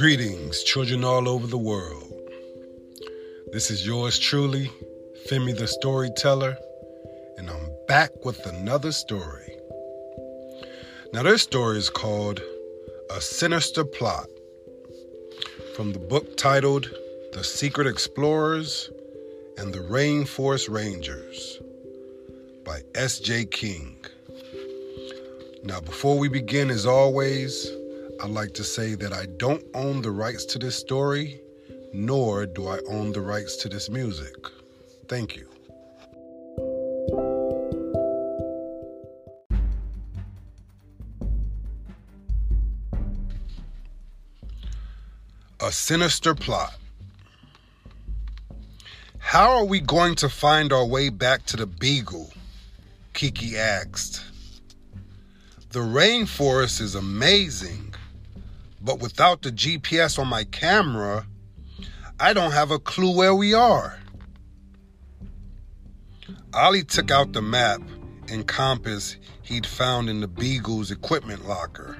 Greetings, children all over the world. This is yours truly, Femi the Storyteller, and I'm back with another story. Now, this story is called A Sinister Plot from the book titled The Secret Explorers and the Rainforest Rangers by S.J. King. Now, before we begin, as always, I'd like to say that I don't own the rights to this story, nor do I own the rights to this music. Thank you. A sinister plot. How are we going to find our way back to the Beagle? Kiki asked. The rainforest is amazing, but without the GPS on my camera, I don't have a clue where we are. Ollie took out the map and compass he'd found in the Beagle's equipment locker.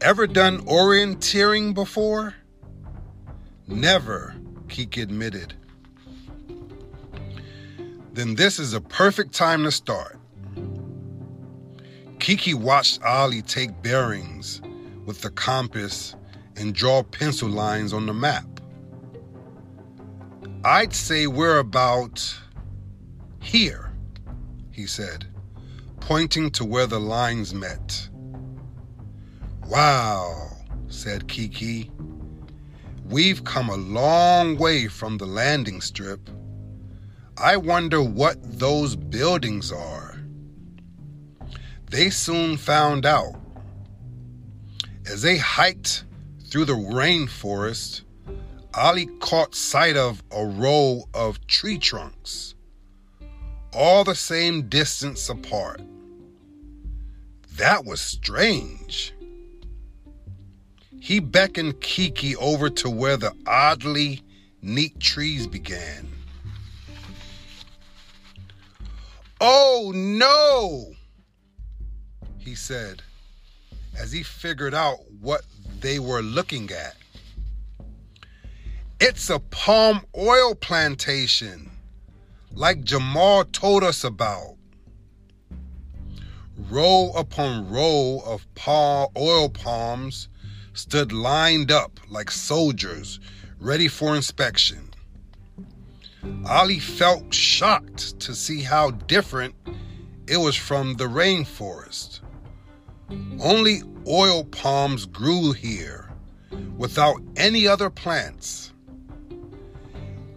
Ever done orienteering before? Never, Kiki admitted. Then this is a perfect time to start. Kiki watched Ollie take bearings with the compass and draw pencil lines on the map. I'd say we're about here, he said, pointing to where the lines met. Wow, said Kiki. We've come a long way from the landing strip. I wonder what those buildings are. They soon found out. As they hiked through the rainforest, Ollie caught sight of a row of tree trunks, all the same distance apart. That was strange. He beckoned Kiki over to where the oddly neat trees began. Oh no! He said as he figured out what they were looking at. It's a palm oil plantation, like Jamal told us about. Row upon row of palm oil palms stood lined up like soldiers ready for inspection. Ollie felt shocked to see how different it was from the rainforest. Only oil palms grew here without any other plants.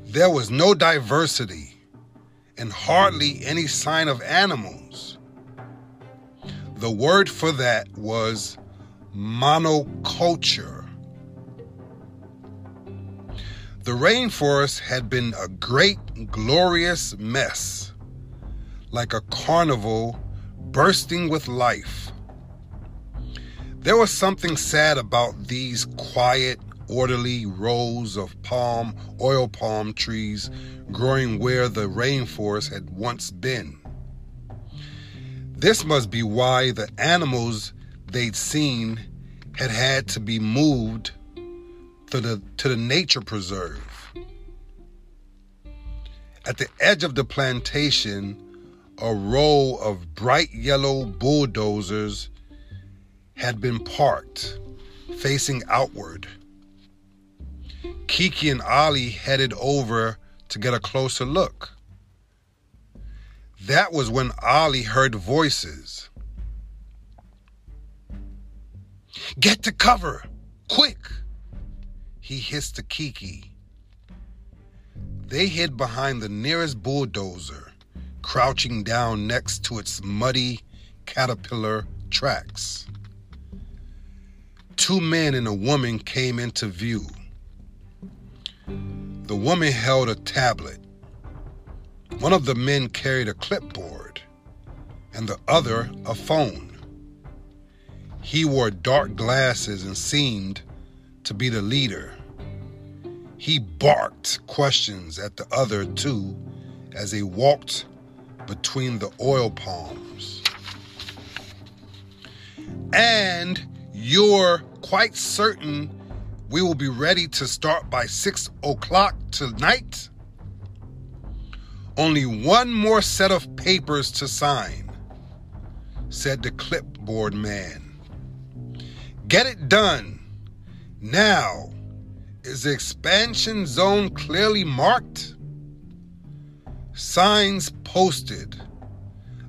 There was no diversity and hardly any sign of animals. The word for that was monoculture. The rainforest had been a great, glorious mess, like a carnival bursting with life. There was something sad about these quiet, orderly rows of palm, oil palm trees growing where the rainforest had once been. This must be why the animals they'd seen had had to be moved to the, to the nature preserve. At the edge of the plantation, a row of bright yellow bulldozers had been parked, facing outward. Kiki and Ollie headed over to get a closer look. That was when Ollie heard voices. Get to cover! Quick! He hissed to Kiki. They hid behind the nearest bulldozer, crouching down next to its muddy caterpillar tracks two men and a woman came into view. The woman held a tablet. One of the men carried a clipboard, and the other a phone. He wore dark glasses and seemed to be the leader. He barked questions at the other two as they walked between the oil palms. And you're quite certain we will be ready to start by 6 o'clock tonight. Only one more set of papers to sign, said the clipboard man. Get it done. Now, is the expansion zone clearly marked? Signs posted.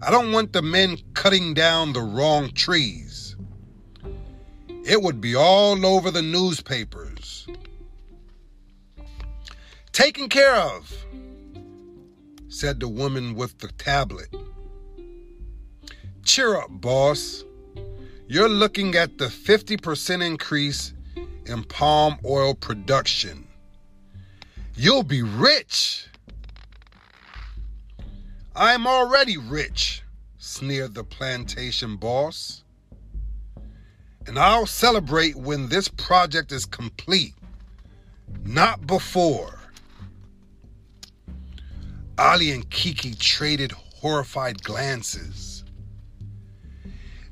I don't want the men cutting down the wrong trees. It would be all over the newspapers. Taken care of, said the woman with the tablet. Cheer up, boss. You're looking at the 50% increase in palm oil production. You'll be rich. I'm already rich, sneered the plantation boss. And I'll celebrate when this project is complete, not before. Ollie and Kiki traded horrified glances.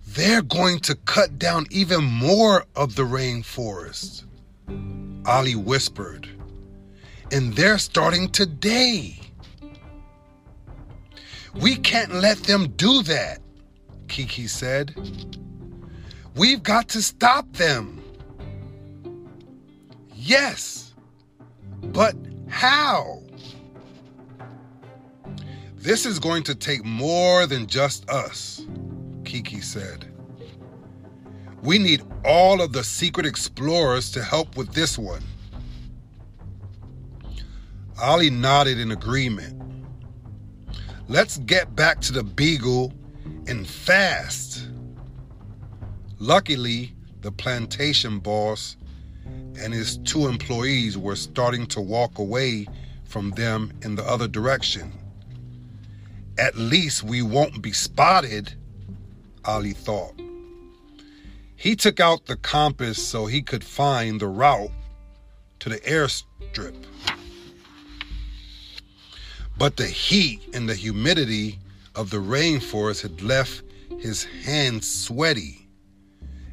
They're going to cut down even more of the rainforest, Ollie whispered. And they're starting today. We can't let them do that, Kiki said. We've got to stop them. Yes, but how? This is going to take more than just us, Kiki said. We need all of the secret explorers to help with this one. Ollie nodded in agreement. Let's get back to the Beagle and fast. Luckily, the plantation boss and his two employees were starting to walk away from them in the other direction. At least we won't be spotted, Ollie thought. He took out the compass so he could find the route to the airstrip. But the heat and the humidity of the rainforest had left his hands sweaty,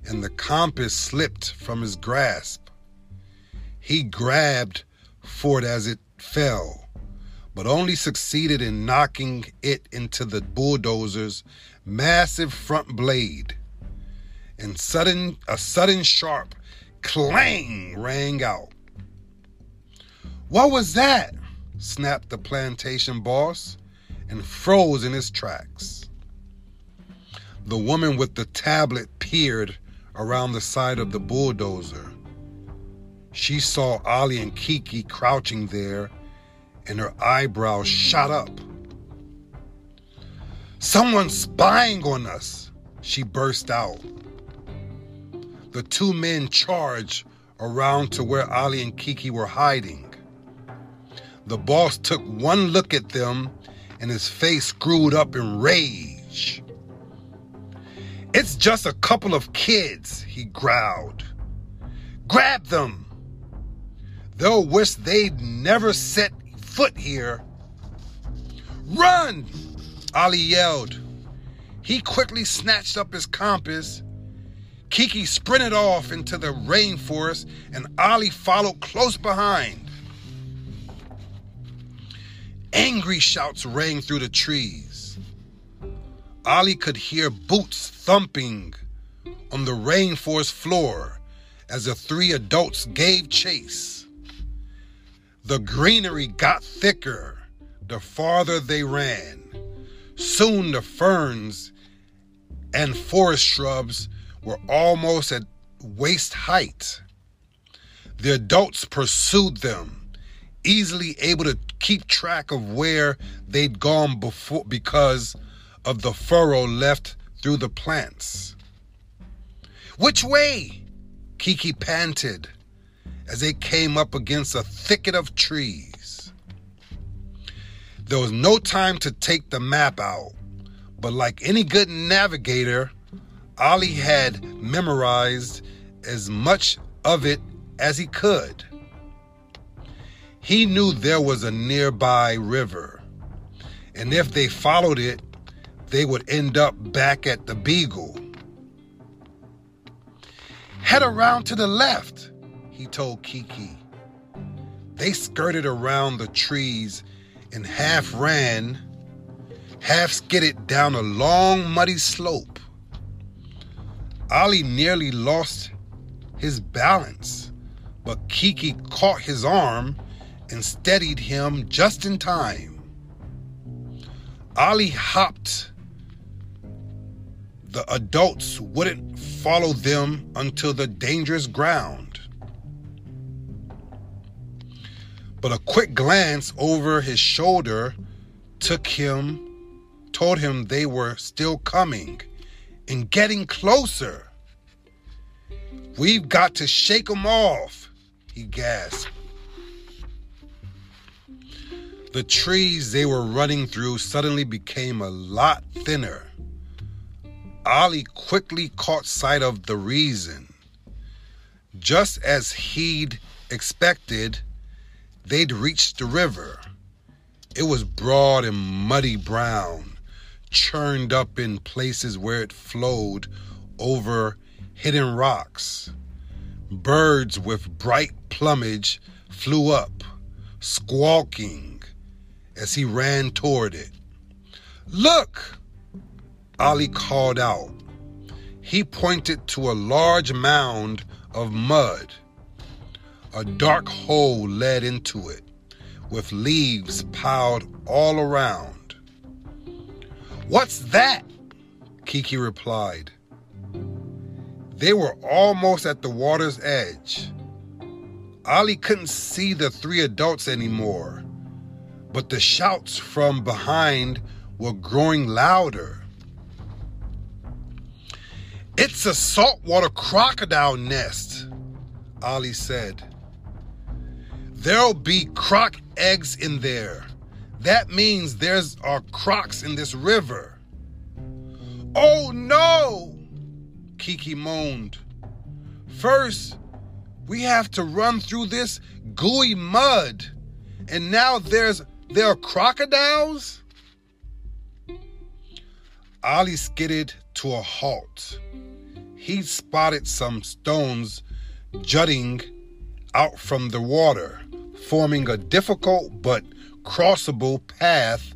and the compass slipped from his grasp. He grabbed for it as it fell, but only succeeded in knocking it into the bulldozer's massive front blade. And sudden a sudden sharp clang rang out. What was that? snapped the plantation boss and froze in his tracks. The woman with the tablet peered around the side of the bulldozer. She saw Ollie and Kiki crouching there, and her eyebrows shot up. Someone's spying on us, she burst out. The two men charged around to where Ollie and Kiki were hiding. The boss took one look at them and his face screwed up in rage. It's just a couple of kids, he growled. Grab them. They'll wish they'd never set foot here. Run! Ollie yelled. He quickly snatched up his compass. Kiki sprinted off into the rainforest, and Ollie followed close behind. Angry shouts rang through the trees. Ollie could hear boots thumping on the rainforest floor as the three adults gave chase. The greenery got thicker the farther they ran. Soon the ferns and forest shrubs were almost at waist height. The adults pursued them easily able to keep track of where they'd gone before because of the furrow left through the plants. Which way? Kiki panted as they came up against a thicket of trees. There was no time to take the map out, but like any good navigator, Ollie had memorized as much of it as he could. He knew there was a nearby river, and if they followed it, they would end up back at the Beagle. Head around to the left, he told Kiki. They skirted around the trees and half ran, half skidded down a long, muddy slope. Ollie nearly lost his balance, but Kiki caught his arm and steadied him just in time. Ollie hopped. The adults wouldn't follow them until the dangerous ground. But a quick glance over his shoulder took him, told him they were still coming and getting closer. We've got to shake them off, he gasped. The trees they were running through suddenly became a lot thinner. Ollie quickly caught sight of the reason. Just as he'd expected, they'd reached the river. It was broad and muddy brown, churned up in places where it flowed over hidden rocks. Birds with bright plumage flew up, squawking as he ran toward it. Look! Ollie called out. He pointed to a large mound of mud. A dark hole led into it, with leaves piled all around. What's that? Kiki replied. They were almost at the water's edge. Ollie couldn't see the three adults anymore, but the shouts from behind were growing louder. It's a saltwater crocodile nest, Ollie said. There'll be croc eggs in there. That means there's are crocs in this river. Oh no! Kiki moaned. First, we have to run through this gooey mud. And now there's there are crocodiles? Ollie skidded to a halt. He spotted some stones jutting out from the water, forming a difficult but crossable path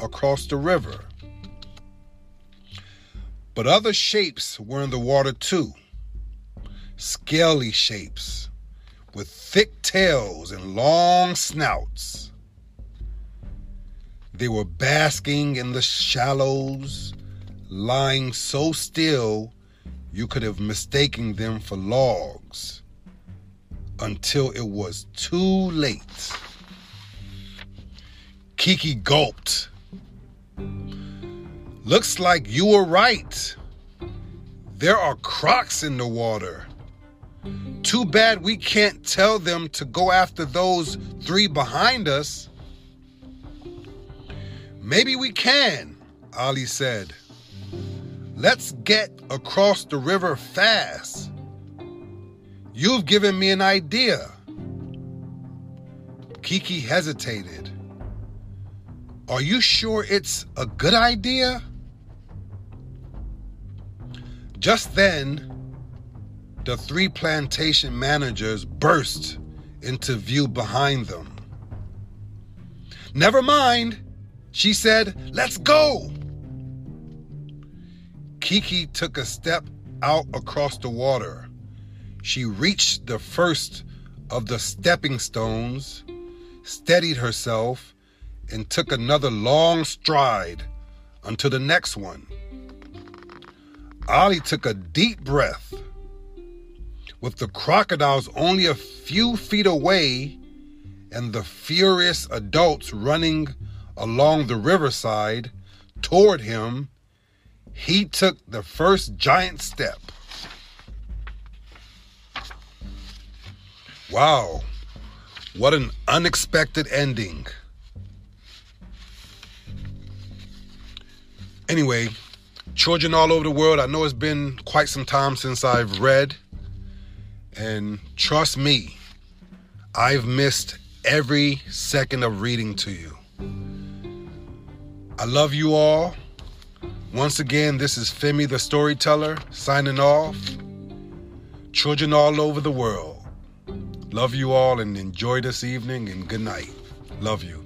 across the river. But other shapes were in the water too. Scaly shapes with thick tails and long snouts. They were basking in the shallows, lying so still you could have mistaken them for logs until it was too late. Kiki gulped. Looks like you were right. There are crocs in the water. Too bad we can't tell them to go after those three behind us. Maybe we can, Ollie said. Let's get across the river fast. You've given me an idea. Kiki hesitated. Are you sure it's a good idea? Just then, the three plantation managers burst into view behind them. Never mind, she said, let's go. Kiki took a step out across the water. She reached the first of the stepping stones, steadied herself, and took another long stride until the next one. Ollie took a deep breath. With the crocodiles only a few feet away and the furious adults running along the riverside toward him, he took the first giant step. Wow, what an unexpected ending. Anyway, children all over the world, I know it's been quite some time since I've read, and trust me, I've missed every second of reading to you. I love you all. Once again, this is Femi the Storyteller signing off. Children all over the world, love you all and enjoy this evening and good night. Love you.